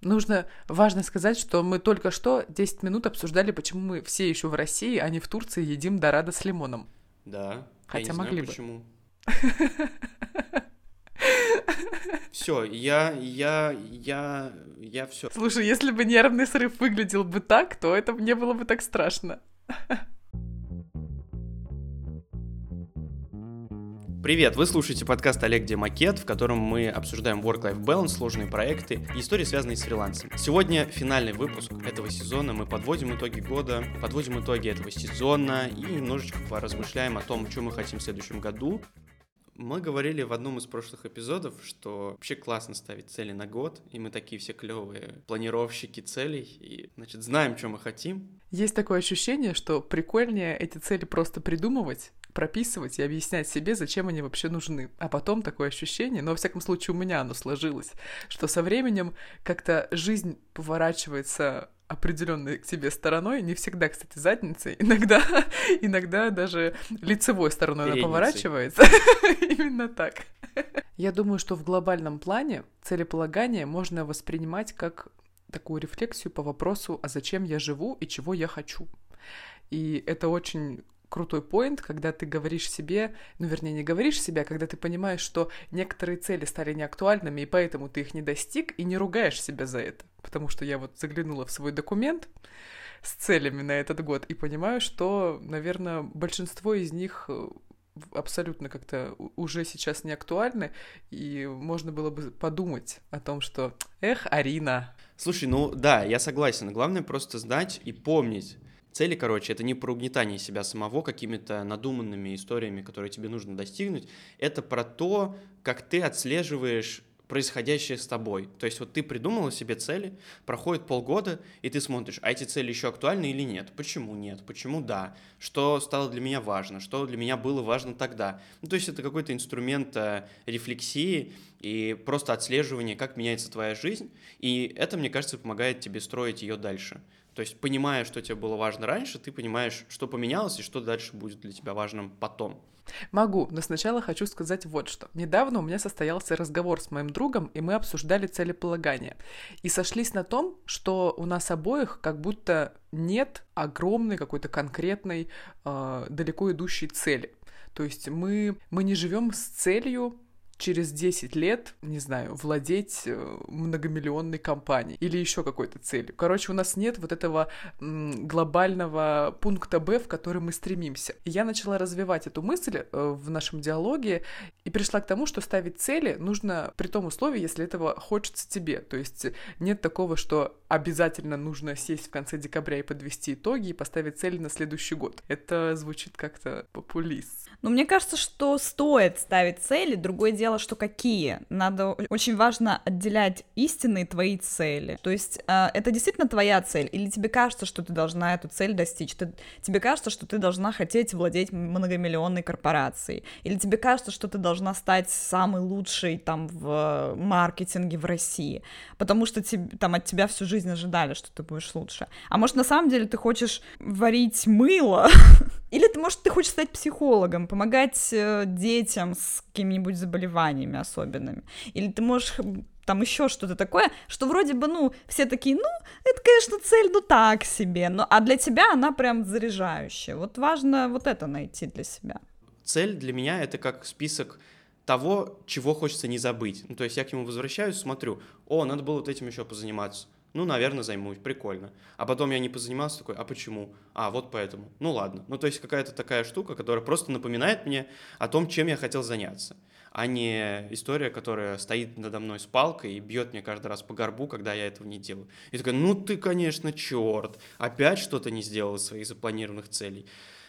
Нужно, важно сказать, что мы только что 10 минут обсуждали, почему мы все еще в России, а не в Турции едим дорадо с лимоном. Да. Хотя я не могли знаю, бы. почему. Все, я, я, я, я все. Слушай, если бы нервный срыв выглядел бы так, то это не было бы так страшно. Привет, вы слушаете подкаст Олег Демакет, в котором мы обсуждаем work-life balance, сложные проекты и истории, связанные с фрилансом. Сегодня финальный выпуск этого сезона. Мы подводим итоги года, подводим итоги этого сезона и немножечко поразмышляем о том, что мы хотим в следующем году. Мы говорили в одном из прошлых эпизодов, что вообще классно ставить цели на год, и мы такие все клевые планировщики целей, и, значит, знаем, что мы хотим. Есть такое ощущение, что прикольнее эти цели просто придумывать, прописывать и объяснять себе, зачем они вообще нужны. А потом такое ощущение, но во всяком случае у меня оно сложилось, что со временем как-то жизнь поворачивается определенной к тебе стороной, не всегда, кстати, задницей, иногда, иногда даже лицевой стороной она Передницей. поворачивается. Именно так. Я думаю, что в глобальном плане целеполагание можно воспринимать как такую рефлексию по вопросу, а зачем я живу и чего я хочу. И это очень крутой поинт, когда ты говоришь себе, ну, вернее, не говоришь себе, а когда ты понимаешь, что некоторые цели стали неактуальными, и поэтому ты их не достиг, и не ругаешь себя за это. Потому что я вот заглянула в свой документ с целями на этот год и понимаю, что, наверное, большинство из них э, абсолютно как-то уже сейчас не актуальны, и можно было бы подумать о том, что «Эх, Арина, Слушай, ну да, я согласен. Главное просто знать и помнить. Цели, короче, это не про угнетание себя самого какими-то надуманными историями, которые тебе нужно достигнуть. Это про то, как ты отслеживаешь происходящее с тобой. То есть вот ты придумала себе цели, проходит полгода, и ты смотришь, а эти цели еще актуальны или нет? Почему нет? Почему да? Что стало для меня важно? Что для меня было важно тогда? Ну, то есть это какой-то инструмент э, рефлексии и просто отслеживания, как меняется твоя жизнь. И это, мне кажется, помогает тебе строить ее дальше. То есть, понимая, что тебе было важно раньше, ты понимаешь, что поменялось и что дальше будет для тебя важным потом. Могу, но сначала хочу сказать вот что. Недавно у меня состоялся разговор с моим другом, и мы обсуждали целеполагание. И сошлись на том, что у нас обоих как будто нет огромной какой-то конкретной, э, далеко идущей цели. То есть мы, мы не живем с целью через 10 лет, не знаю, владеть э, многомиллионной компанией или еще какой-то целью. Короче, у нас нет вот этого глобального пункта Б, в который мы стремимся. Я начала развивать эту мысль э, в нашем диалоге и пришла к тому, что ставить цели нужно при том условии, если этого хочется тебе. То есть нет такого, что обязательно нужно сесть в конце декабря и подвести итоги и поставить цели на следующий год. Это звучит как-то популист. Но мне кажется, что стоит ставить цели. Другое дело, что какие. Надо очень важно отделять истинные твои цели. То есть э, это действительно твоя цель, или тебе кажется, что ты должна эту цель достичь? Ты- тебе кажется, что ты должна хотеть владеть многомиллионной корпорацией, или тебе кажется, что ты должна стать самой лучшей там в маркетинге в России, потому что тебе, там от тебя всю жизнь ожидали, что ты будешь лучше. А может на самом деле ты хочешь варить мыло? Или ты, может, ты хочешь стать психологом, помогать э, детям с какими-нибудь заболеваниями особенными. Или ты можешь там еще что-то такое, что вроде бы, ну, все такие, ну, это, конечно, цель, ну, так себе, но, а для тебя она прям заряжающая. Вот важно вот это найти для себя. Цель для меня это как список того, чего хочется не забыть. Ну, то есть я к нему возвращаюсь, смотрю, о, надо было вот этим еще позаниматься. Ну, наверное, займусь, прикольно. А потом я не позанимался, такой, а почему? А, вот поэтому. Ну, ладно. Ну, то есть какая-то такая штука, которая просто напоминает мне о том, чем я хотел заняться, а не история, которая стоит надо мной с палкой и бьет мне каждый раз по горбу, когда я этого не делаю. И такая, ну ты, конечно, черт, опять что-то не сделал из своих запланированных целей.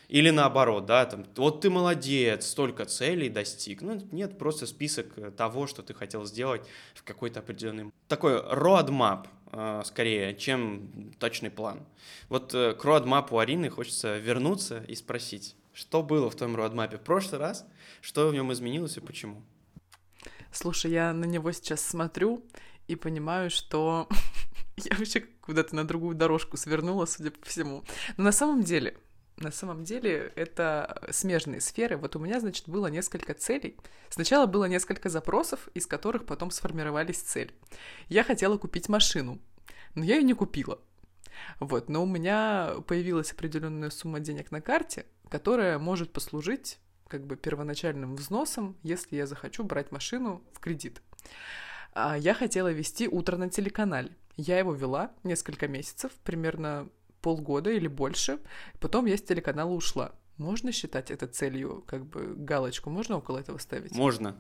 Или наоборот, да, там, вот ты молодец, столько целей достиг. Ну, нет, просто список э, того, что ты хотел сделать в какой-то определенный... Такой roadmap, э, скорее, чем точный план. Вот э, к roadmap у Арины хочется вернуться и спросить, что было в твоем roadmap в прошлый раз, что в нем изменилось и почему? Слушай, я на него сейчас смотрю и понимаю, что я вообще куда-то на другую дорожку свернула, судя по всему. Но на самом деле, На самом деле это смежные сферы. Вот у меня, значит, было несколько целей. Сначала было несколько запросов, из которых потом сформировались цели. Я хотела купить машину, но я ее не купила. Вот, но у меня появилась определенная сумма денег на карте, которая может послужить как бы первоначальным взносом, если я захочу брать машину в кредит. А я хотела вести утро на телеканале. Я его вела несколько месяцев, примерно полгода или больше. Потом я с телеканала ушла. Можно считать это целью, как бы галочку можно около этого ставить? Можно.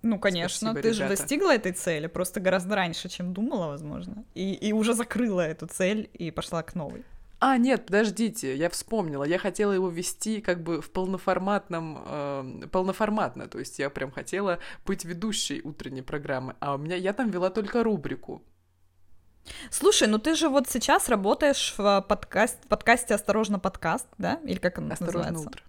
Ну, конечно, Спасибо, ты ребята. же достигла этой цели, просто гораздо раньше, чем думала, возможно. И, и уже закрыла эту цель и пошла к новой. А, нет, подождите, я вспомнила. Я хотела его вести как бы в полноформатном, э, полноформатно, то есть я прям хотела быть ведущей утренней программы, а у меня я там вела только рубрику. Слушай, ну ты же вот сейчас работаешь в подкаст, подкасте «Осторожно, подкаст», да? Или как он Осторожно называется? утро.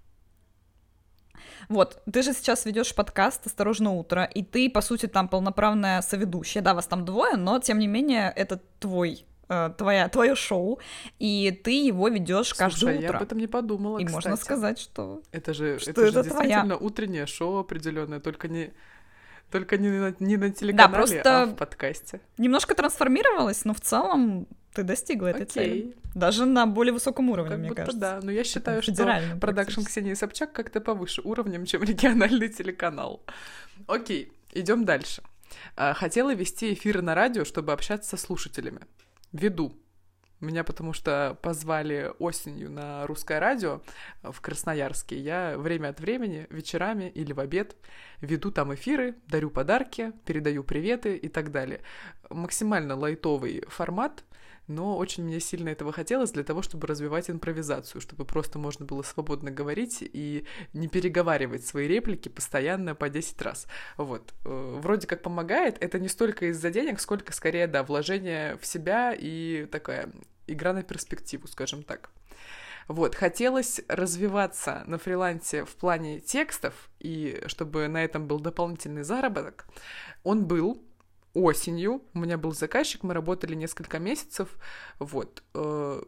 Вот, ты же сейчас ведешь подкаст «Осторожно, утро», и ты, по сути, там полноправная соведущая. Да, вас там двое, но, тем не менее, это твой э, твоя, твое шоу, и ты его ведешь каждое Слушай, я утро. об этом не подумала, и кстати. можно сказать, что Это же, что это же это твоя. действительно утреннее шоу определенное, только не только не на, не на телеканале, просто а в подкасте. немножко трансформировалась, но в целом ты достигла этой цели. Окей. Даже на более высоком уровне, Как мне будто кажется. да, но я считаю, что продакшн. Ксении Собчак как-то повыше уровнем, чем региональный телеканал. Окей, идем дальше. А, Хотела вести эфиры на радио, чтобы общаться со слушателями. Веду. Меня потому что позвали осенью на русское радио в Красноярске. Я время от времени, вечерами или в обед веду там эфиры, дарю подарки, передаю приветы и так далее. Максимально лайтовый формат, но очень мне сильно этого хотелось для того, чтобы развивать импровизацию, чтобы просто можно было свободно говорить и не переговаривать свои реплики постоянно по 10 раз. Вот. Э, Вроде как помогает, это не столько из-за денег, сколько скорее, да, вложение в себя и такая игра на перспективу, скажем так. Вот, хотелось развиваться на фрилансе в плане текстов, и чтобы на этом был дополнительный заработок. Он был, осенью. У меня был заказчик, мы работали несколько месяцев. Вот. э,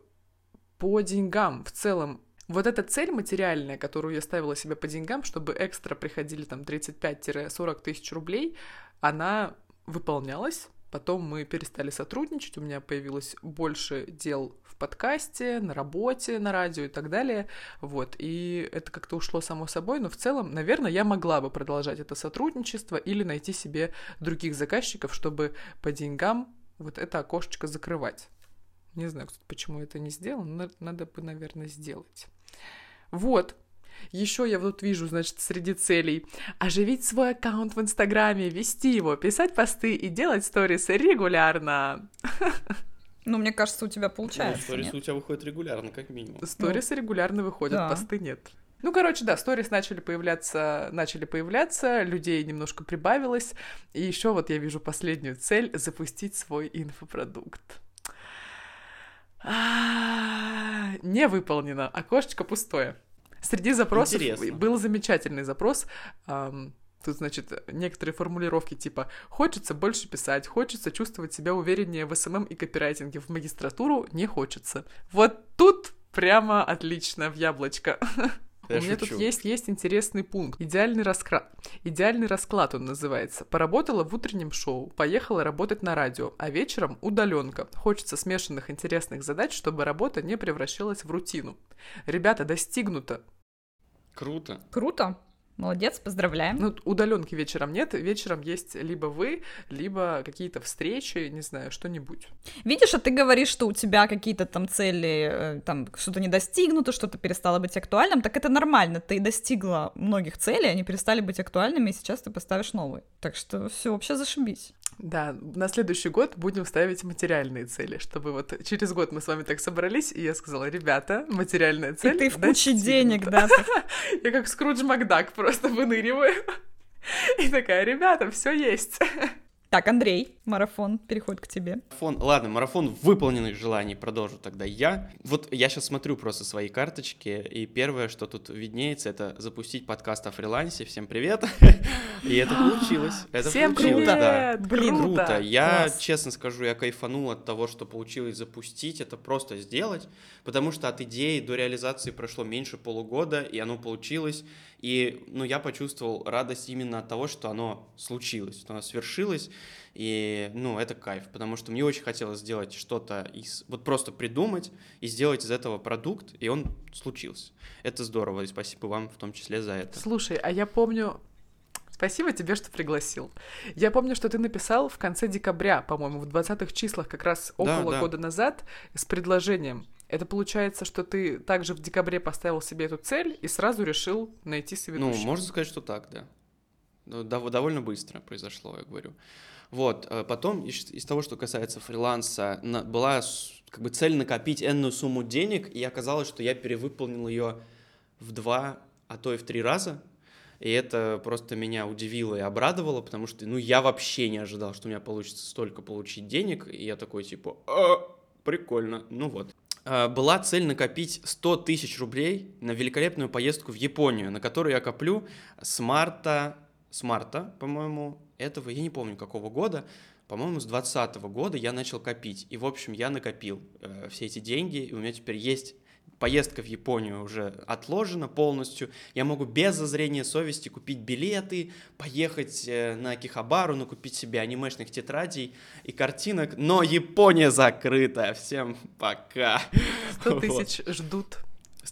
По деньгам в целом вот эта цель материальная, которую я ставила себе по деньгам, чтобы экстра приходили там 35-40 тысяч рублей, она выполнялась. Потом мы перестали сотрудничать, у меня появилось больше дел в подкасте, на работе, на радио и так далее. Вот, и это как-то ушло само собой, но в целом, наверное, я могла бы продолжать это сотрудничество или найти себе других заказчиков, чтобы по деньгам вот это окошечко закрывать. Не знаю, кстати, почему это не сделано, но надо бы, наверное, сделать. Вот. Еще я вот вижу, значит, среди целей оживить свой аккаунт в Инстаграме, вести его, писать посты и делать сторисы регулярно. Ну, мне кажется, у тебя Ну, получается. сторисы нет? у тебя выходят регулярно, как минимум. Сторисы регулярно выходят, да. посты нет. Ну, короче, да, сторис начали появляться, начали появляться, людей немножко прибавилось. И еще вот я вижу последнюю цель — запустить свой инфопродукт. А, Не выполнено, окошечко пустое. Среди запросов Интересно. был замечательный запрос. Тут, значит, некоторые формулировки типа «хочется больше писать», «хочется чувствовать себя увереннее в СММ и копирайтинге», в магистратуру не хочется. Вот тут прямо отлично, в яблочко. Я У меня тут шучу. есть, есть интересный пункт. Идеальный расклад. Идеальный расклад он называется. Поработала в утреннем шоу, поехала работать на радио, а вечером удаленка. Хочется смешанных интересных задач, чтобы работа не превращалась в рутину. Ребята, достигнуто. Круто. Круто. Молодец, поздравляем. Ну, удаленки вечером нет, вечером есть либо вы, либо какие-то встречи, не знаю, что-нибудь. Видишь, а ты говоришь, что у тебя какие-то там цели, э, там что-то не достигнуто, что-то перестало быть актуальным, так это нормально. Ты достигла многих целей, они перестали быть актуальными, и сейчас ты поставишь новые. Так что все вообще зашибись. Да, на следующий год будем ставить материальные цели, чтобы вот через год мы с вами так собрались, и я сказала, ребята, материальная цель и ты в куче достигнута». денег, да. Я как Скрудж Макдак просто выныриваю. И такая, ребята, все есть. Так, Андрей, марафон переходит к тебе. Марафон, ладно, марафон выполненных желаний продолжу тогда я. Вот я сейчас смотрю просто свои карточки, и первое, что тут виднеется, это запустить подкаст о фрилансе. Всем привет! И это получилось. Это Всем получилось, привет! да. Блин, Круто. Я, Класс. честно скажу, я кайфанул от того, что получилось запустить, это просто сделать, потому что от идеи до реализации прошло меньше полугода, и оно получилось. И, ну, я почувствовал радость именно от того, что оно случилось, что оно свершилось. И, ну, это кайф, потому что мне очень хотелось сделать что-то из... Вот просто придумать и сделать из этого продукт, и он случился. Это здорово, и спасибо вам в том числе за это. Слушай, а я помню... Спасибо тебе, что пригласил. Я помню, что ты написал в конце декабря, по-моему, в 20-х числах, как раз Да, около да. года назад, с предложением. Это получается, что ты также в декабре поставил себе эту цель и сразу решил найти Ну, соведущего. можно сказать, что так, да. Ну, дов- довольно быстро произошло, я говорю. Вот, э, потом из, из того, что касается фриланса, на- была как бы цель накопить энную сумму денег, и оказалось, что я перевыполнил ее в два, а то и в три раза. И это просто меня удивило и обрадовало, потому что, ну, я вообще не ожидал, что у меня получится столько получить денег, и я такой, типа, «А, прикольно, ну вот. А, Была цель накопить 100 тысяч рублей на великолепную поездку в Японию, на которую я коплю с марта, с марта, по-моему, этого, я не помню какого года, по-моему, с 2020 года я начал копить. И, в общем, я накопил э, все эти деньги, и у меня теперь есть поездка в Японию уже отложена полностью. Я могу без зазрения совести купить билеты, поехать э, на Акихабару, накупить себе анимешных тетрадей и картинок, но Япония закрыта. Всем пока. 100 Вот. тысяч ждут.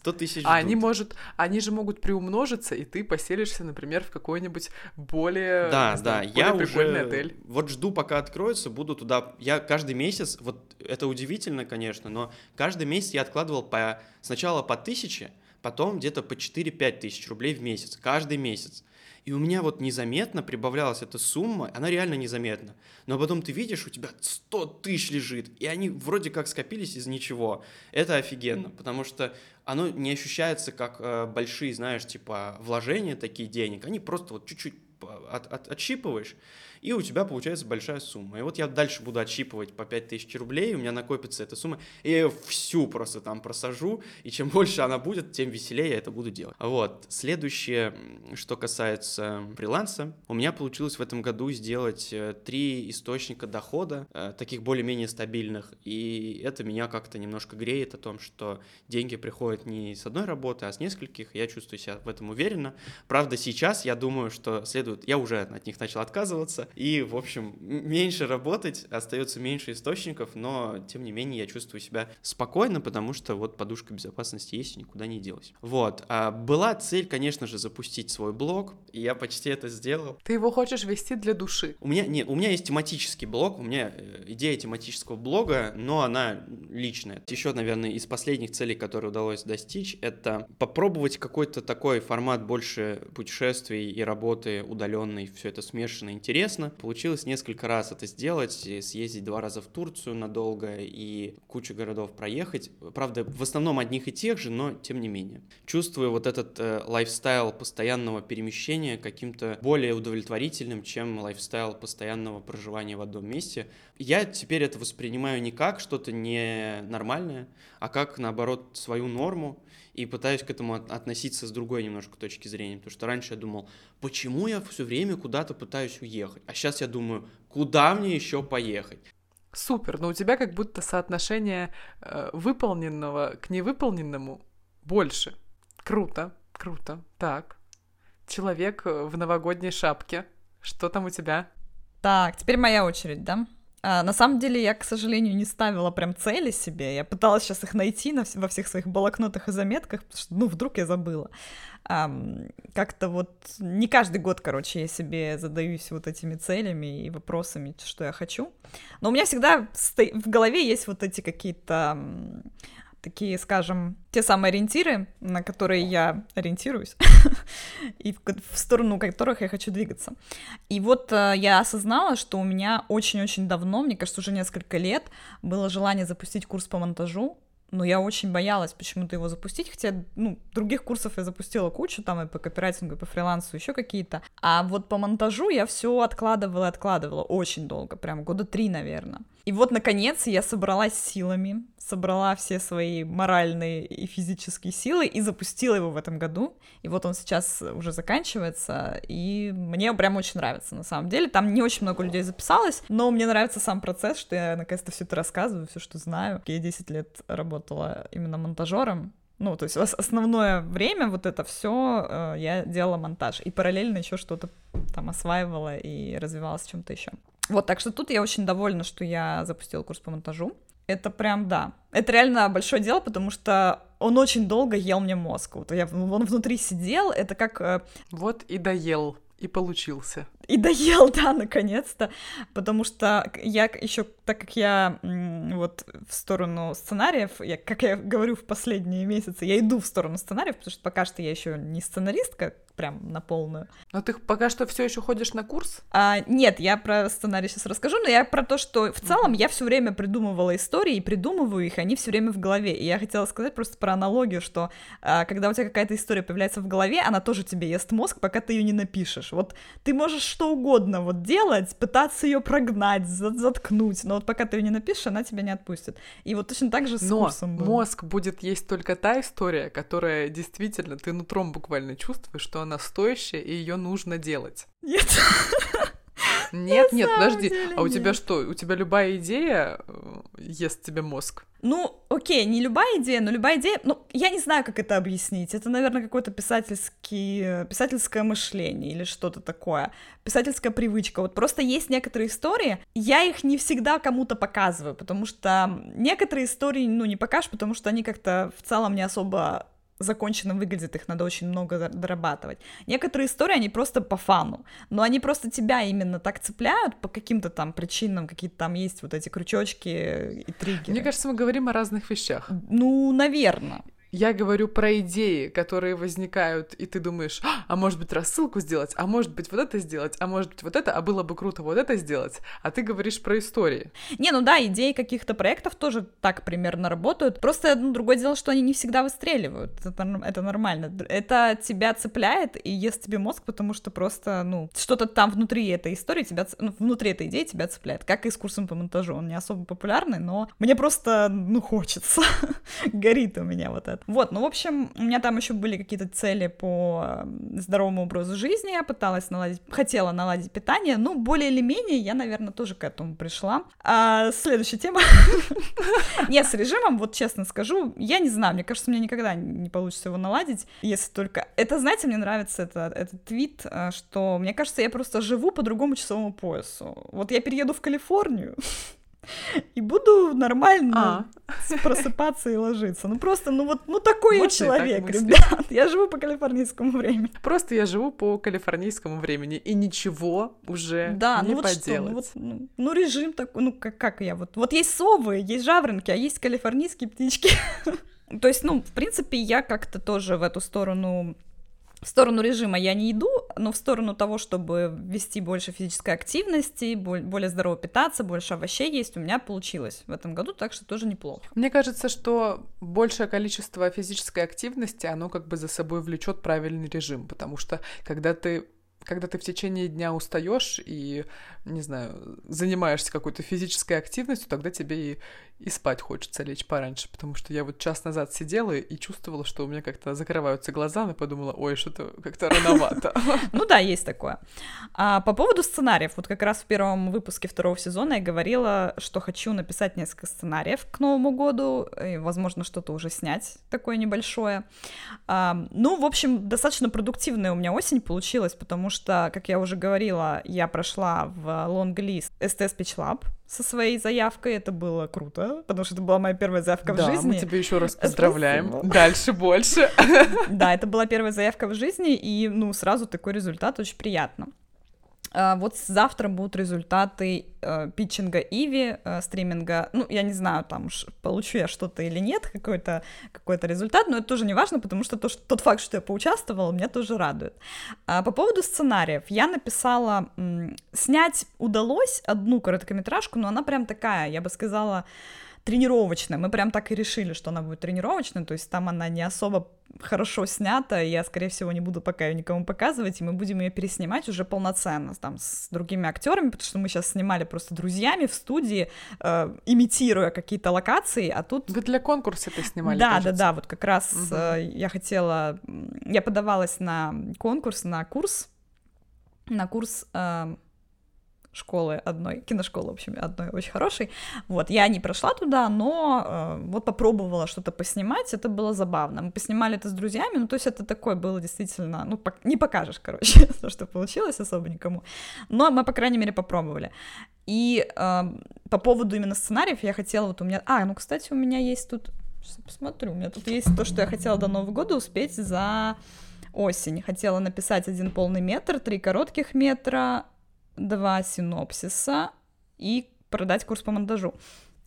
100 тысяч А они, ждут. может, они же могут приумножиться, и ты поселишься, например, в какой-нибудь более, Да, знаю, да, я более прикольный уже отель. вот жду, пока откроется, буду туда. Я каждый месяц, вот это удивительно, конечно, но каждый месяц я откладывал по сначала по тысяче, потом где-то по 4-5 тысяч рублей в месяц, каждый месяц. И у меня вот незаметно прибавлялась эта сумма, она реально незаметна. Но потом ты видишь, у тебя 100 тысяч лежит, и они вроде как скопились из ничего. Это офигенно, потому что оно не ощущается как э, большие, знаешь, типа вложения такие денег. Они просто вот чуть-чуть от- от- отщипываешь, и у тебя получается большая сумма. И вот я дальше буду отщипывать по 5000 рублей, у меня накопится эта сумма, и я ее всю просто там просажу, и чем больше она будет, тем веселее я это буду делать. Вот. Следующее, что касается фриланса, у меня получилось в этом году сделать э, три источника дохода, э, таких более-менее стабильных, и это меня как-то немножко греет о том, что деньги приходят не с одной работы, а с нескольких, я чувствую себя в этом уверенно. Правда, сейчас я думаю, что следует, я уже от них начал отказываться, и, в общем, меньше работать, остается меньше источников, но, тем не менее, я чувствую себя спокойно, потому что вот подушка безопасности есть и никуда не делась. Вот. А была цель, конечно же, запустить свой блог, и я почти это сделал. Ты его хочешь вести для души. У меня, нет, у меня есть тематический блог, у меня э, идея тематического блога, но она личная. Еще, наверное, из последних целей, которые удалось достичь, это попробовать какой-то такой формат больше путешествий и работы удаленной, все это смешано, интересно. Получилось несколько раз это сделать, съездить два раза в Турцию надолго и кучу городов проехать. Правда, в основном одних и тех же, но тем не менее. Чувствую вот этот э, лайфстайл постоянного перемещения каким-то более удовлетворительным, чем лайфстайл постоянного проживания в одном месте. Я теперь это воспринимаю не как что-то ненормальное, а как, наоборот, свою норму, и пытаюсь к этому от- относиться с другой немножко точки зрения, потому что раньше я думал, почему я все время куда-то пытаюсь уехать, а сейчас я думаю, куда мне еще поехать? Супер, но у тебя как будто соотношение э, выполненного к невыполненному больше. Круто, круто. Так, человек э, в новогодней шапке. Что там у тебя? Так, теперь моя очередь, да? А, на самом деле я, к сожалению, не ставила прям цели себе. Я пыталась сейчас их найти на во всех своих блокнотах и заметках, потому что, ну, вдруг я забыла. Ам, как-то вот не каждый год, короче, я себе задаюсь вот этими целями и вопросами, что я хочу. Но у меня всегда в голове есть вот эти какие-то такие, скажем, те самые ориентиры, на которые я ориентируюсь, и в в сторону которых я хочу двигаться. И вот э, я осознала, что у меня очень-очень давно, мне кажется, уже несколько лет, было желание запустить курс по монтажу, но я очень боялась почему-то его запустить, хотя, ну, других курсов я запустила кучу, там и по копирайтингу, и по фрилансу, еще какие-то. А вот по монтажу я все откладывала и откладывала очень долго, прям года три, наверное. И вот, наконец, я собралась силами, собрала все свои моральные и физические силы и запустила его в этом году. И вот он сейчас уже заканчивается, и мне прям очень нравится, на самом деле. Там не очень много людей записалось, но мне нравится сам процесс, что я наконец-то все это рассказываю, все, что знаю. Я 10 лет работала именно монтажером, ну, то есть основное время вот это все э, я делала монтаж. И параллельно еще что-то там осваивала и развивалась чем-то еще. Вот, так что тут я очень довольна, что я запустила курс по монтажу. Это прям, да. Это реально большое дело, потому что он очень долго ел мне мозг. Вот я, он внутри сидел, это как... Э, вот и доел, и получился. И доел, да, наконец-то, потому что я еще, так как я вот в сторону сценариев, я, как я говорю в последние месяцы, я иду в сторону сценариев, потому что пока что я еще не сценаристка, прям на полную. Но ты пока что все еще ходишь на курс? А, нет, я про сценарий сейчас расскажу, но я про то, что в целом я все время придумывала истории и придумываю их, они все время в голове. И я хотела сказать просто про аналогию, что а, когда у тебя какая-то история появляется в голове, она тоже тебе ест мозг, пока ты ее не напишешь. Вот ты можешь что угодно вот делать, пытаться ее прогнать, заткнуть, но вот пока ты ее не напишешь, она тебя не отпустит. И вот точно так же с но курсом было. мозг будет есть только та история, которая действительно ты нутром буквально чувствуешь, что она стоящая, и ее нужно делать. Нет. Нет, нет, подожди. А у тебя что? У тебя любая идея э, ест тебе мозг? Ну, окей, не любая идея, но любая идея, ну, я не знаю, как это объяснить. Это, наверное, какое-то писательский, писательское мышление или что-то такое. Писательская привычка. Вот просто есть некоторые истории, я их не всегда кому-то показываю, потому что некоторые истории, ну, не покажешь, потому что они как-то в целом не особо законченно выглядит, их надо очень много дорабатывать. Некоторые истории, они просто по фану, но они просто тебя именно так цепляют по каким-то там причинам, какие-то там есть вот эти крючочки и триггеры. Мне кажется, мы говорим о разных вещах. Ну, наверное. Я говорю про идеи, которые возникают, и ты думаешь, «А, а может быть рассылку сделать, а может быть вот это сделать, а может быть вот это, а было бы круто вот это сделать, а ты говоришь про истории. Не, ну да, идеи каких-то проектов тоже так примерно работают, просто ну, другое дело, что они не всегда выстреливают, это, это нормально, это тебя цепляет и ест тебе мозг, потому что просто, ну, что-то там внутри этой истории тебя, ну, внутри этой идеи тебя цепляет, как и с курсом по монтажу, он не особо популярный, но мне просто, ну, хочется, горит у меня вот это. Вот, ну, в общем, у меня там еще были какие-то цели по здоровому образу жизни, я пыталась наладить, хотела наладить питание, ну, более или менее я, наверное, тоже к этому пришла. А, следующая тема. Нет, с режимом, вот честно скажу, я не знаю, мне кажется, мне никогда не получится его наладить, если только... Это, знаете, мне нравится это, этот твит, э, что, мне кажется, я просто живу по другому часовому поясу. Вот я перееду в Калифорнию, и буду нормально а. просыпаться и ложиться. Ну просто, ну вот, ну такой вот я человек, ребят. Я живу по калифорнийскому времени. Просто я живу по калифорнийскому времени, и ничего уже да, не ну вот поделать. Что, ну, вот, ну, ну режим такой, ну как, как я вот. Вот есть совы, есть жаворонки, а есть калифорнийские птички. То есть, ну, в принципе, я как-то тоже в эту сторону в сторону режима я не иду, но в сторону того, чтобы вести больше физической активности, более здорово питаться, больше овощей есть, у меня получилось в этом году, так что тоже неплохо. Мне кажется, что большее количество физической активности, оно как бы за собой влечет правильный режим, потому что когда ты когда ты в течение дня устаешь и, не знаю, занимаешься какой-то физической активностью, тогда тебе и, и спать хочется лечь пораньше, потому что я вот час назад сидела и чувствовала, что у меня как-то закрываются глаза, и подумала, ой, что-то как-то рановато. Ну да, есть такое. А по поводу сценариев, вот как раз в первом выпуске второго сезона я говорила, что хочу написать несколько сценариев к Новому году, и, возможно, что-то уже снять такое небольшое. Ну, в общем, достаточно продуктивная у меня осень получилась, потому что, как я уже говорила, я прошла в лонглист STS Pitch Lab со своей заявкой, это было круто, потому что это была моя первая заявка да, в жизни. мы тебя еще раз поздравляем. Спасибо. Дальше больше. Да, это была первая заявка в жизни, и, ну, сразу такой результат очень приятно. А, вот завтра будут результаты э, питчинга Иви, э, стриминга. Ну, я не знаю, там, получу я что-то или нет, какой-то какой результат, но это тоже не важно, потому что, то, что тот факт, что я поучаствовала, меня тоже радует. А, по поводу сценариев. Я написала... Снять удалось одну короткометражку, но она прям такая, я бы сказала, тренировочная. Мы прям так и решили, что она будет тренировочная, то есть там она не особо хорошо снята, я, скорее всего, не буду пока ее никому показывать, и мы будем ее переснимать уже полноценно, там, с другими актерами, потому что мы сейчас снимали просто друзьями в студии, э, имитируя какие-то локации, а тут... Вы для конкурса это снимали, Да, кажется. да, да, вот как раз угу. э, я хотела... Я подавалась на конкурс, на курс, на курс... Э, школы одной, киношколы, в общем, одной очень хорошей. Вот, я не прошла туда, но э, вот попробовала что-то поснимать, это было забавно. Мы поснимали это с друзьями, ну, то есть это такое было действительно, ну, по- не покажешь, короче, то, что получилось особо никому, но мы, по крайней мере, попробовали. И э, по поводу именно сценариев я хотела, вот у меня, а, ну, кстати, у меня есть тут, сейчас посмотрю, у меня тут есть то, что я хотела до Нового года успеть за осень. Хотела написать один полный метр, три коротких метра, два синопсиса и продать курс по монтажу.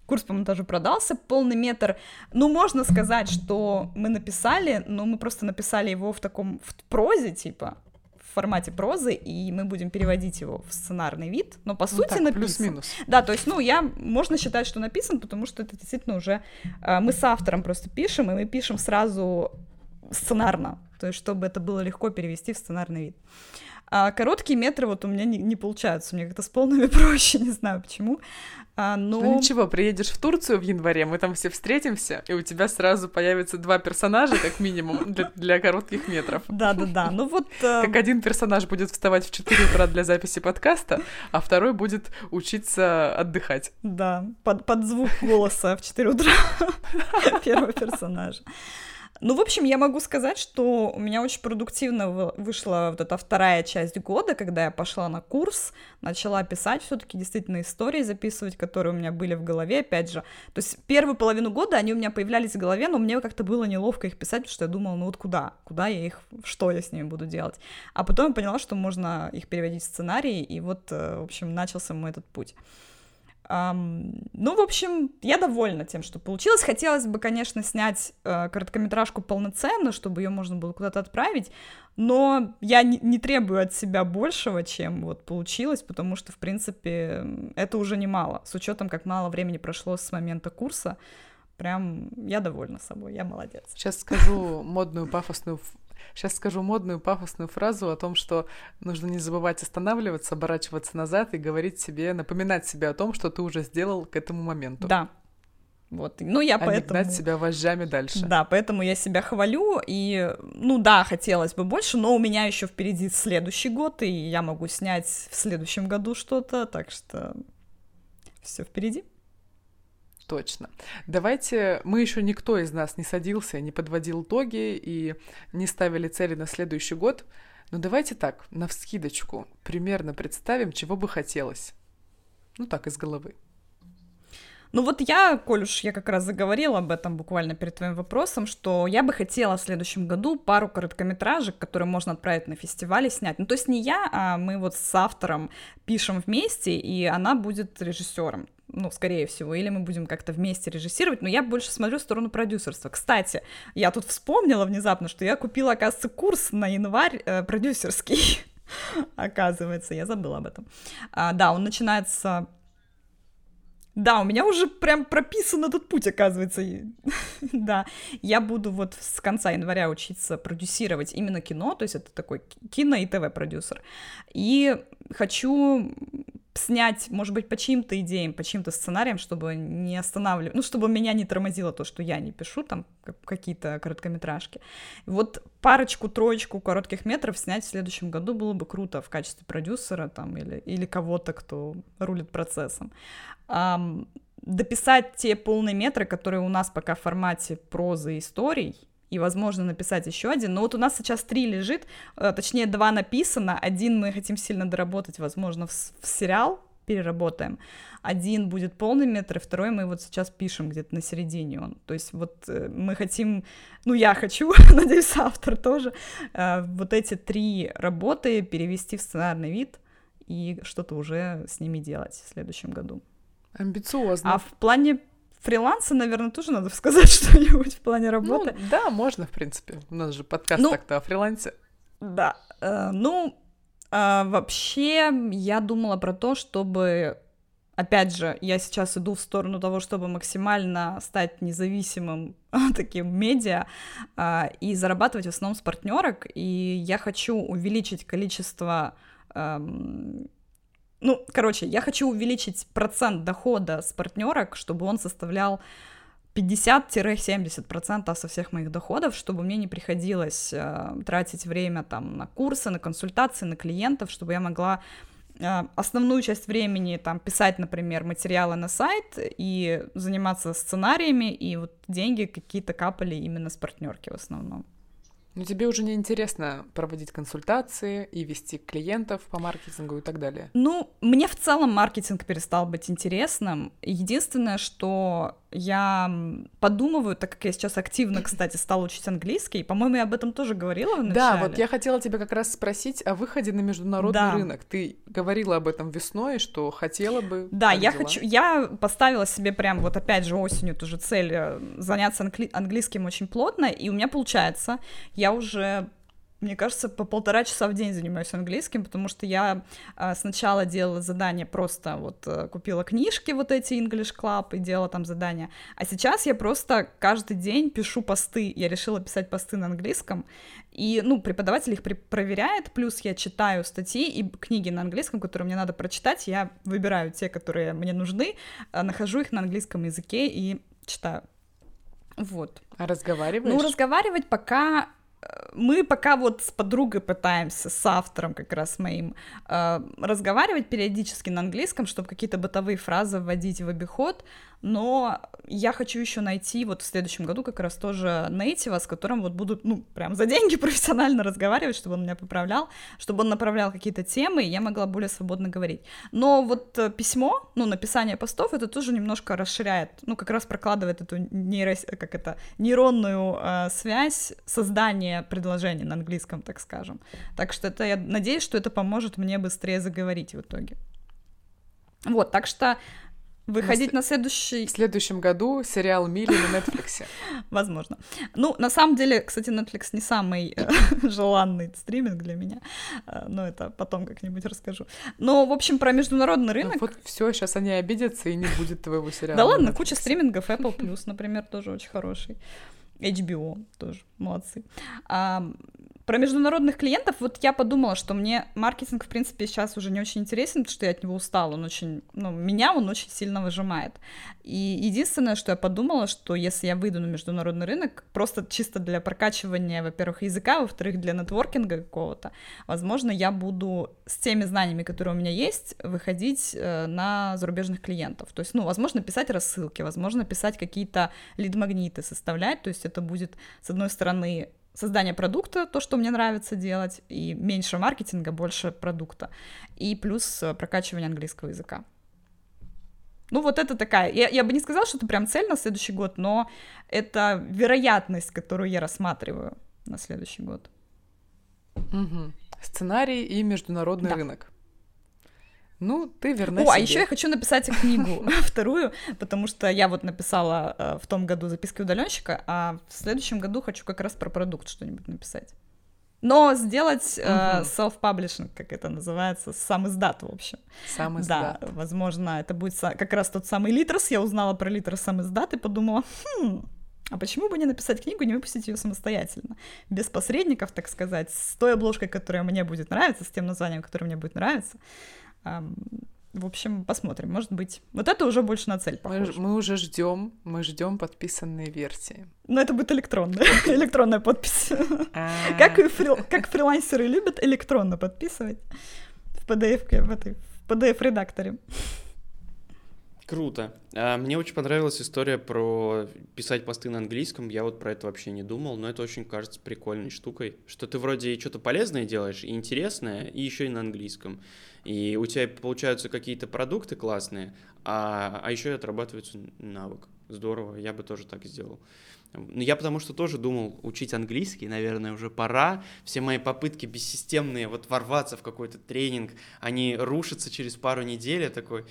Курс по монтажу продался, полный метр. Ну, можно сказать, что мы написали, но мы просто написали его в таком, в прозе, типа, в формате прозы, и мы будем переводить его в сценарный вид, но по ну, сути так, написан. Плюс-минус. Да, то есть, ну, я, можно считать, что написан, потому что это действительно уже, э, мы с автором просто пишем, и мы пишем сразу сценарно, то есть, чтобы это было легко перевести в сценарный вид. А короткие метры вот у меня не, не получаются, мне как-то с полными проще, не знаю почему. А, но... Ну ничего, приедешь в Турцию в январе, мы там все встретимся, и у тебя сразу появятся два персонажа, как минимум, для, для коротких метров. Да-да-да, ну вот... Э... Как один персонаж будет вставать в 4 утра для записи подкаста, а второй будет учиться отдыхать. Да, под, под звук голоса в 4 утра первого персонажа. Ну, в общем, я могу сказать, что у меня очень продуктивно вышла вот эта вторая часть года, когда я пошла на курс, начала писать все-таки действительно истории записывать, которые у меня были в голове, опять же. То есть первую половину года они у меня появлялись в голове, но мне как-то было неловко их писать, потому что я думала, ну вот куда? Куда я их, что я с ними буду делать? А потом я поняла, что можно их переводить в сценарий, и вот, э, в общем, начался мой этот путь. Ну, в общем, я довольна тем, что получилось. Хотелось бы, конечно, снять э, короткометражку полноценно, чтобы ее можно было куда-то отправить, но я не требую от себя большего, чем вот получилось, потому что, в принципе, это уже немало. С учетом, как мало времени прошло с момента курса, прям я довольна собой, я молодец. Сейчас скажу модную пафосную Сейчас скажу модную пафосную фразу о том, что нужно не забывать останавливаться, оборачиваться назад и говорить себе, напоминать себе о том, что ты уже сделал к этому моменту. Да, вот, ну я а поэтому... не себя вожжами дальше. Да, поэтому я себя хвалю, и, ну да, хотелось бы больше, но у меня еще впереди следующий год, и я могу снять в следующем году что-то, так что все впереди. Точно. Давайте, мы еще никто из нас не садился, не подводил итоги и не ставили цели на следующий год. Но давайте так, на вскидочку, примерно представим, чего бы хотелось. Ну так, из головы. Ну вот я, коль уж я как раз заговорила об этом буквально перед твоим вопросом, что я бы хотела в следующем году пару короткометражек, которые можно отправить на фестиваль и снять. Ну то есть не я, а мы вот с автором пишем вместе, и она будет режиссером ну, скорее всего, или мы будем как-то вместе режиссировать, но я больше смотрю в сторону продюсерства. Кстати, я тут вспомнила внезапно, что я купила, оказывается, курс на январь э, продюсерский. Оказывается, я забыла об этом. А, да, он начинается да, у меня уже прям прописан этот путь, оказывается. да, я буду вот с конца января учиться продюсировать именно кино, то есть это такой кино и ТВ-продюсер. И хочу снять, может быть, по чьим-то идеям, по чьим-то сценариям, чтобы не останавливать, ну, чтобы меня не тормозило то, что я не пишу там какие-то короткометражки. Вот парочку, троечку коротких метров снять в следующем году было бы круто в качестве продюсера там или, или кого-то, кто рулит процессом. Um, дописать те полные метры, которые у нас пока в формате прозы и историй, и, возможно, написать еще один. Но вот у нас сейчас три лежит, э, точнее, два написано, один мы хотим сильно доработать, возможно, в, в сериал переработаем. Один будет полный метр, и второй мы вот сейчас пишем где-то на середине он. То есть вот э, мы хотим, ну я хочу, надеюсь, автор тоже, э, вот эти три работы перевести в сценарный вид и что-то уже с ними делать в следующем году. Амбициозно. А в плане фриланса, наверное, тоже надо сказать что-нибудь в плане работы. Ну, да, можно, в принципе. У нас же подкаст ну, так-то о фрилансе. Да. Э, ну, э, вообще, я думала про то, чтобы опять же, я сейчас иду в сторону того, чтобы максимально стать независимым таким медиа а, и зарабатывать в основном с партнерок. И я хочу увеличить количество ну, короче, я хочу увеличить процент дохода с партнерок, чтобы он составлял 50-70% со всех моих доходов, чтобы мне не приходилось э, тратить время там на курсы, на консультации, на клиентов, чтобы я могла а, основную часть времени там писать, например, материалы на сайт и заниматься сценариями, и вот деньги какие-то капали именно с партнерки в основном. Но тебе уже не интересно проводить консультации и вести клиентов по маркетингу и так далее. Ну, мне в целом маркетинг перестал быть интересным. Единственное, что я подумываю, так как я сейчас активно, кстати, стала учить английский, по-моему, я об этом тоже говорила в начале. Да, вот я хотела тебя как раз спросить о выходе на международный да. рынок. Ты говорила об этом весной, что хотела бы. Да, я дела? хочу, я поставила себе прям вот опять же осенью тоже цель э, заняться англи- английским очень плотно, и у меня получается. Я уже мне кажется, по полтора часа в день занимаюсь английским, потому что я а, сначала делала задания просто вот а, купила книжки вот эти English Club и делала там задания, а сейчас я просто каждый день пишу посты, я решила писать посты на английском, и, ну, преподаватель их проверяет, плюс я читаю статьи и книги на английском, которые мне надо прочитать, я выбираю те, которые мне нужны, а, нахожу их на английском языке и читаю. Вот. А разговариваешь? Ну, разговаривать пока мы пока вот с подругой пытаемся, с автором как раз моим, э, разговаривать периодически на английском, чтобы какие-то бытовые фразы вводить в обиход, но я хочу еще найти вот в следующем году как раз тоже нейтива, с которым вот будут, ну, прям за деньги профессионально разговаривать, чтобы он меня поправлял, чтобы он направлял какие-то темы, и я могла более свободно говорить. Но вот э, письмо, ну, написание постов, это тоже немножко расширяет, ну, как раз прокладывает эту нейро... как это, нейронную э, связь создания предложений на английском, так скажем. Так что это, я надеюсь, что это поможет мне быстрее заговорить в итоге. Вот, так что Выходить на, на следующий... В следующем году сериал «Мили» на Netflix. Возможно. Ну, на самом деле, кстати, Netflix не самый э, желанный стриминг для меня, э, но это потом как-нибудь расскажу. Но, в общем, про международный ну рынок... Ну, вот все, сейчас они обидятся, и не будет твоего сериала. Да ладно, куча стримингов, Apple+, например, тоже очень хороший. HBO тоже, молодцы. Про международных клиентов, вот я подумала, что мне маркетинг, в принципе, сейчас уже не очень интересен, потому что я от него устала, он очень, ну, меня он очень сильно выжимает. И единственное, что я подумала, что если я выйду на международный рынок, просто чисто для прокачивания, во-первых, языка, во-вторых, для нетворкинга какого-то, возможно, я буду с теми знаниями, которые у меня есть, выходить э, на зарубежных клиентов. То есть, ну, возможно, писать рассылки, возможно, писать какие-то лид-магниты, составлять, то есть это будет, с одной стороны, создание продукта, то, что мне нравится делать, и меньше маркетинга, больше продукта, и плюс э, прокачивание английского языка. Ну, вот это такая, я, я бы не сказала, что это прям цель на следующий год, но это вероятность, которую я рассматриваю на следующий год. Угу. Сценарий и международный да. рынок. Ну, ты верна О, себе. а еще я хочу написать книгу вторую, потому что я вот написала э, в том году записки удаленщика, а в следующем году хочу как раз про продукт что-нибудь написать. Но сделать э, self-publishing, как это называется, сам издат, в общем. Сам издат. Да, возможно, это будет как раз тот самый Литрос. Я узнала про Литрос сам издат и подумала, хм, а почему бы не написать книгу и не выпустить ее самостоятельно? Без посредников, так сказать, с той обложкой, которая мне будет нравиться, с тем названием, которое мне будет нравиться. В общем, посмотрим, может быть. Вот это уже больше на цель похоже. Мы, мы уже ждем, мы ждем подписанные версии. Но это будет электронная, электронная подпись. А. Как, как фрилансеры любят электронно подписывать в PDF, в этой в PDF-редакторе. Круто. А, мне очень понравилась история про писать посты на английском. Я вот про это вообще не думал, но это очень кажется прикольной штукой, что ты вроде что-то полезное делаешь и интересное, и еще и на английском. И у тебя получаются какие-то продукты классные, а, а еще и отрабатывается навык. Здорово, я бы тоже так сделал. Ну, я потому что тоже думал учить английский, наверное, уже пора. Все мои попытки бессистемные вот ворваться в какой-то тренинг, они рушатся через пару недель. Я такой,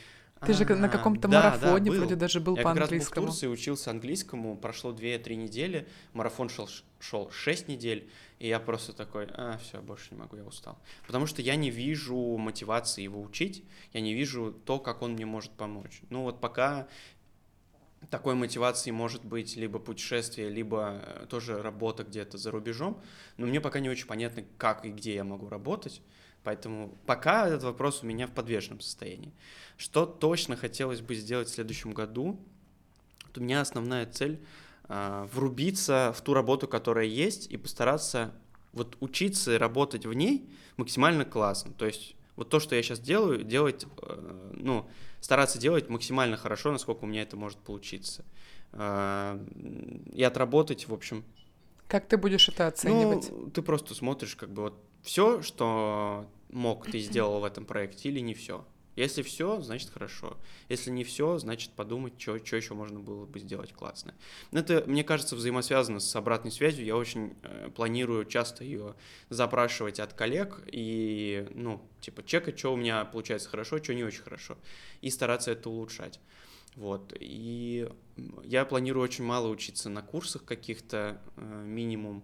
Ты же на каком-то да, да, марафоне был. вроде даже был Я по как раз в английскому. Турции, учился английскому, прошло 2-3 недели, марафон шел, шел 6 недель, и я просто такой, а, все, больше не могу, я устал. Потому что я не вижу мотивации его учить, я не вижу то, как он мне может помочь. Ну вот пока такой мотивации может быть либо путешествие, либо э, тоже работа где-то за рубежом, но мне пока не очень понятно, как и где я могу работать, поэтому пока этот вопрос у меня в подвешенном состоянии. Что точно хотелось бы сделать в следующем году? Вот у меня основная цель а, врубиться в ту работу, которая есть, и постараться вот учиться и работать в ней максимально классно. То есть вот то, что я сейчас делаю, делать, э, ну, стараться делать максимально хорошо, насколько у меня это может получиться. А, И отработать, в общем, Как ты будешь это оценивать? ну, ты просто смотришь, как бы вот все, что мог, ты сделал в этом проекте, или не все. Если все, значит хорошо. Если не все, значит подумать, что еще можно было бы сделать классно. Но это, мне кажется, взаимосвязано с обратной связью. Я очень э, планирую часто ее запрашивать от коллег и, ну, типа, чекать, что у меня получается хорошо, что не очень хорошо, и стараться это улучшать. Вот. И я планирую очень мало учиться на курсах каких-то, э, минимум.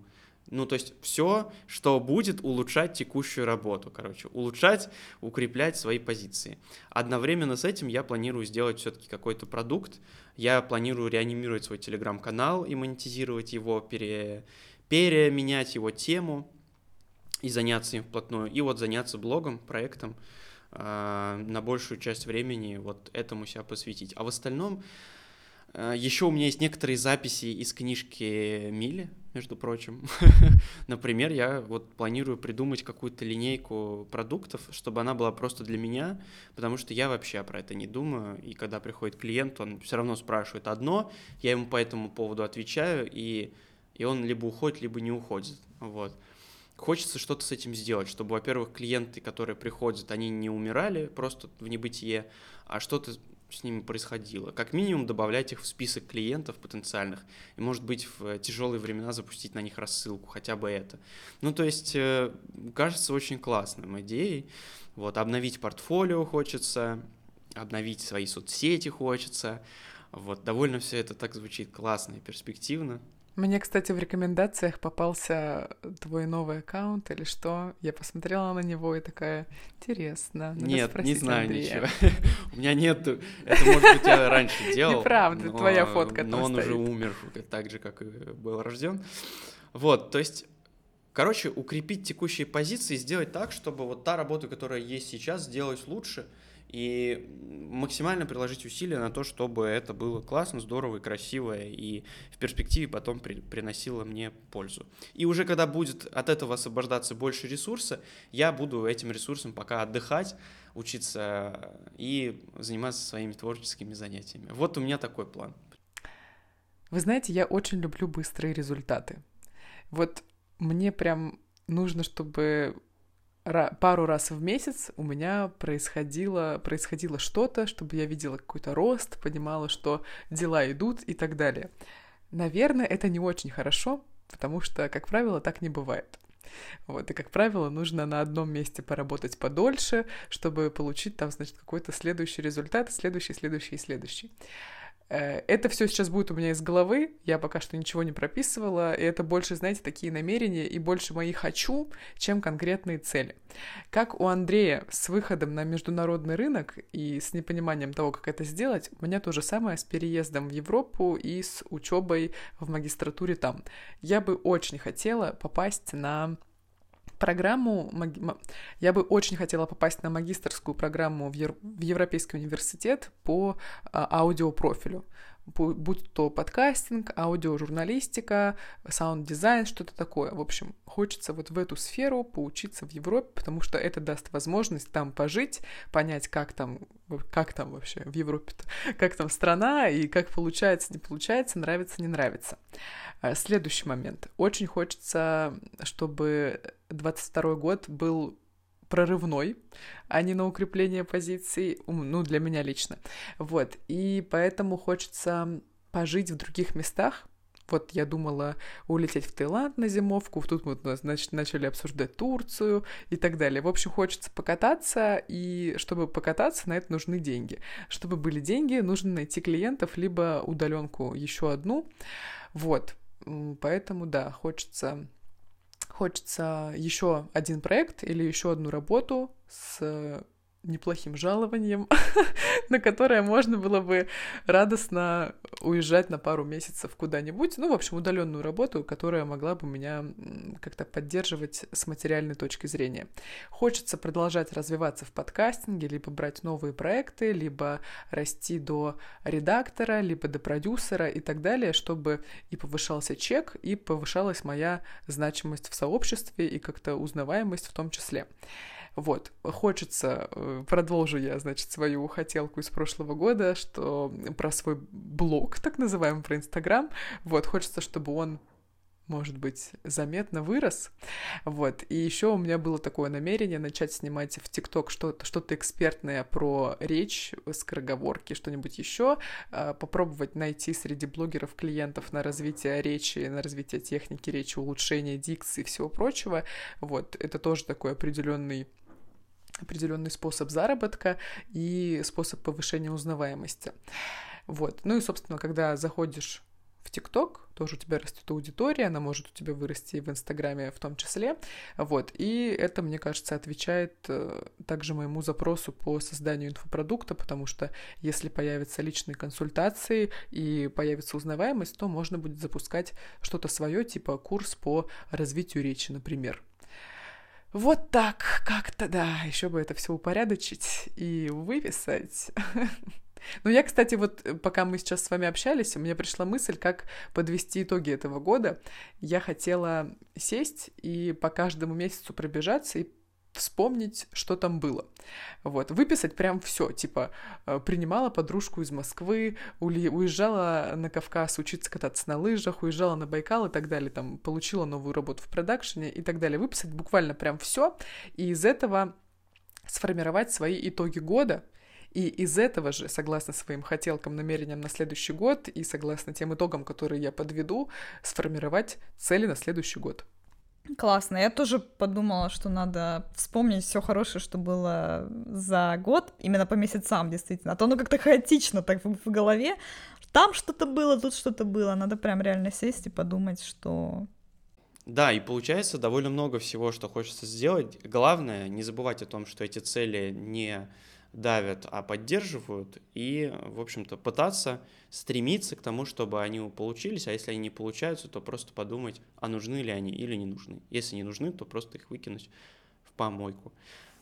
Ну, то есть все, что будет улучшать текущую работу, короче, улучшать, укреплять свои позиции. Одновременно с этим я планирую сделать все-таки какой-то продукт. Я планирую реанимировать свой телеграм-канал и монетизировать его, пере... переменять его тему и заняться им вплотную. И вот заняться блогом, проектом э, на большую часть времени вот этому себя посвятить. А в остальном э, еще у меня есть некоторые записи из книжки Мили, между прочим. Например, я вот планирую придумать какую-то линейку продуктов, чтобы она была просто для меня, потому что я вообще про это не думаю, и когда приходит клиент, он все равно спрашивает одно, я ему по этому поводу отвечаю, и, и он либо уходит, либо не уходит, вот. Хочется что-то с этим сделать, чтобы, во-первых, клиенты, которые приходят, они не умирали просто в небытие, а что-то с ними происходило. Как минимум добавлять их в список клиентов потенциальных, и, может быть, в тяжелые времена запустить на них рассылку, хотя бы это. Ну, то есть, э, кажется очень классным идеей. Вот, обновить портфолио хочется, обновить свои соцсети хочется. Вот, довольно все это так звучит классно и перспективно. Мне, кстати, в рекомендациях попался твой новый аккаунт или что. Я посмотрела на него и такая, интересно. надо Нет, не знаю Андрея». ничего. У меня нету. Это, может быть, я раньше делал. Неправда, твоя фотка Но он уже умер так же, как и был рожден. Вот, то есть, короче, укрепить текущие позиции, сделать так, чтобы вот та работа, которая есть сейчас, сделать лучше и максимально приложить усилия на то, чтобы это было классно, здорово и красиво, и в перспективе потом при- приносило мне пользу. И уже когда будет от этого освобождаться больше ресурса, я буду этим ресурсом пока отдыхать, учиться и заниматься своими творческими занятиями. Вот у меня такой план. Вы знаете, я очень люблю быстрые результаты. Вот мне прям нужно, чтобы пару раз в месяц у меня происходило, происходило что-то, чтобы я видела какой-то рост, понимала, что дела идут и так далее. Наверное, это не очень хорошо, потому что, как правило, так не бывает. Вот, и, как правило, нужно на одном месте поработать подольше, чтобы получить там, значит, какой-то следующий результат, следующий, следующий следующий. Это все сейчас будет у меня из головы, я пока что ничего не прописывала, и это больше, знаете, такие намерения и больше мои «хочу», чем конкретные цели. Как у Андрея с выходом на международный рынок и с непониманием того, как это сделать, у меня то же самое с переездом в Европу и с учебой в магистратуре там. Я бы очень хотела попасть на программу, я бы очень хотела попасть на магистрскую программу в, Ев- в Европейский университет по а, аудиопрофилю. Бу- Будь то подкастинг, аудиожурналистика, саунд-дизайн, что-то такое. В общем, хочется вот в эту сферу поучиться в Европе, потому что это даст возможность там пожить, понять, как там, как там вообще в Европе-то, как там страна и как получается, не получается, нравится, не нравится. А, Следующий момент. Очень хочется, чтобы 22 год был прорывной, а не на укрепление позиций, ну, для меня лично. Вот, и поэтому хочется пожить в других местах, вот я думала улететь в Таиланд на зимовку, тут мы, значит, начали обсуждать Турцию и так далее. В общем, хочется покататься, и чтобы покататься, на это нужны деньги. Чтобы были деньги, нужно найти клиентов, либо удаленку еще одну. Вот, поэтому, да, хочется хочется еще один проект или еще одну работу с неплохим жалованием, на которое можно было бы радостно уезжать на пару месяцев куда-нибудь. Ну, в общем, удаленную работу, которая могла бы меня как-то поддерживать с материальной точки зрения. Хочется продолжать развиваться в подкастинге, либо брать новые проекты, либо расти до редактора, либо до продюсера и так далее, чтобы и повышался чек, и повышалась моя значимость в сообществе и как-то узнаваемость в том числе. Вот, хочется, э, продолжу я, значит, свою хотелку из прошлого года, что про свой блог, так называемый, про Инстаграм, вот, хочется, чтобы он может быть, заметно вырос. Вот. И еще у меня было такое намерение начать снимать в ТикТок что-то что экспертное про речь, скороговорки, что-нибудь еще, а, попробовать найти среди блогеров клиентов на развитие речи, на развитие техники речи, улучшение дикции и всего прочего. Вот. Это тоже такой определенный определенный способ заработка и способ повышения узнаваемости. Вот. Ну и, собственно, когда заходишь в ТикТок, тоже у тебя растет аудитория, она может у тебя вырасти и в Инстаграме в том числе. Вот. И это, мне кажется, отвечает э, также моему запросу по созданию инфопродукта, потому что если появятся личные консультации и появится узнаваемость, то можно будет запускать что-то свое, типа курс по развитию речи, например. Вот так как-то, да, еще бы это все упорядочить и выписать. Ну, я, кстати, вот э, пока мы сейчас с вами общались, у меня пришла мысль, как подвести итоги этого года. Я хотела сесть и по каждому месяцу пробежаться и вспомнить, что там было. Вот, выписать прям все, типа, э, принимала подружку из Москвы, уезжала на Кавказ учиться кататься на лыжах, уезжала на Байкал и так далее, там, получила новую работу в продакшене и так далее. Выписать буквально прям все, и из этого сформировать свои итоги года, и из этого же, согласно своим хотелкам, намерениям на следующий год и согласно тем итогам, которые я подведу, сформировать цели на следующий год. Классно. Я тоже подумала, что надо вспомнить все хорошее, что было за год, именно по месяцам, действительно. А то оно как-то хаотично так в, голове. Там что-то было, тут что-то было. Надо прям реально сесть и подумать, что да, и получается довольно много всего, что хочется сделать. Главное, не забывать о том, что эти цели не давят, а поддерживают, и, в общем-то, пытаться стремиться к тому, чтобы они получились, а если они не получаются, то просто подумать, а нужны ли они или не нужны. Если не нужны, то просто их выкинуть в помойку.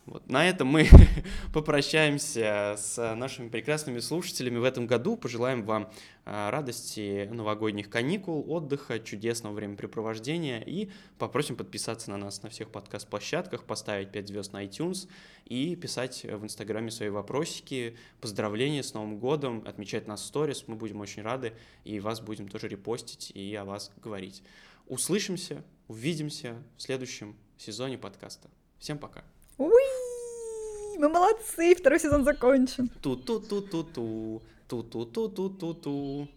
Вот. На этом мы попрощаемся с нашими прекрасными слушателями в этом году. Пожелаем вам а, радости новогодних каникул, отдыха, чудесного времяпрепровождения и попросим подписаться на нас на всех подкаст-площадках, поставить 5 звезд на iTunes и писать в Инстаграме свои вопросики, поздравления с Новым годом, отмечать нас в сторис. Мы будем очень рады и вас будем тоже репостить и о вас говорить. Услышимся, увидимся в следующем сезоне подкаста. Всем пока. Уи! Мы молодцы, второй сезон закончен. Ту-ту-ту-ту-ту, ту-ту-ту-ту-ту-ту.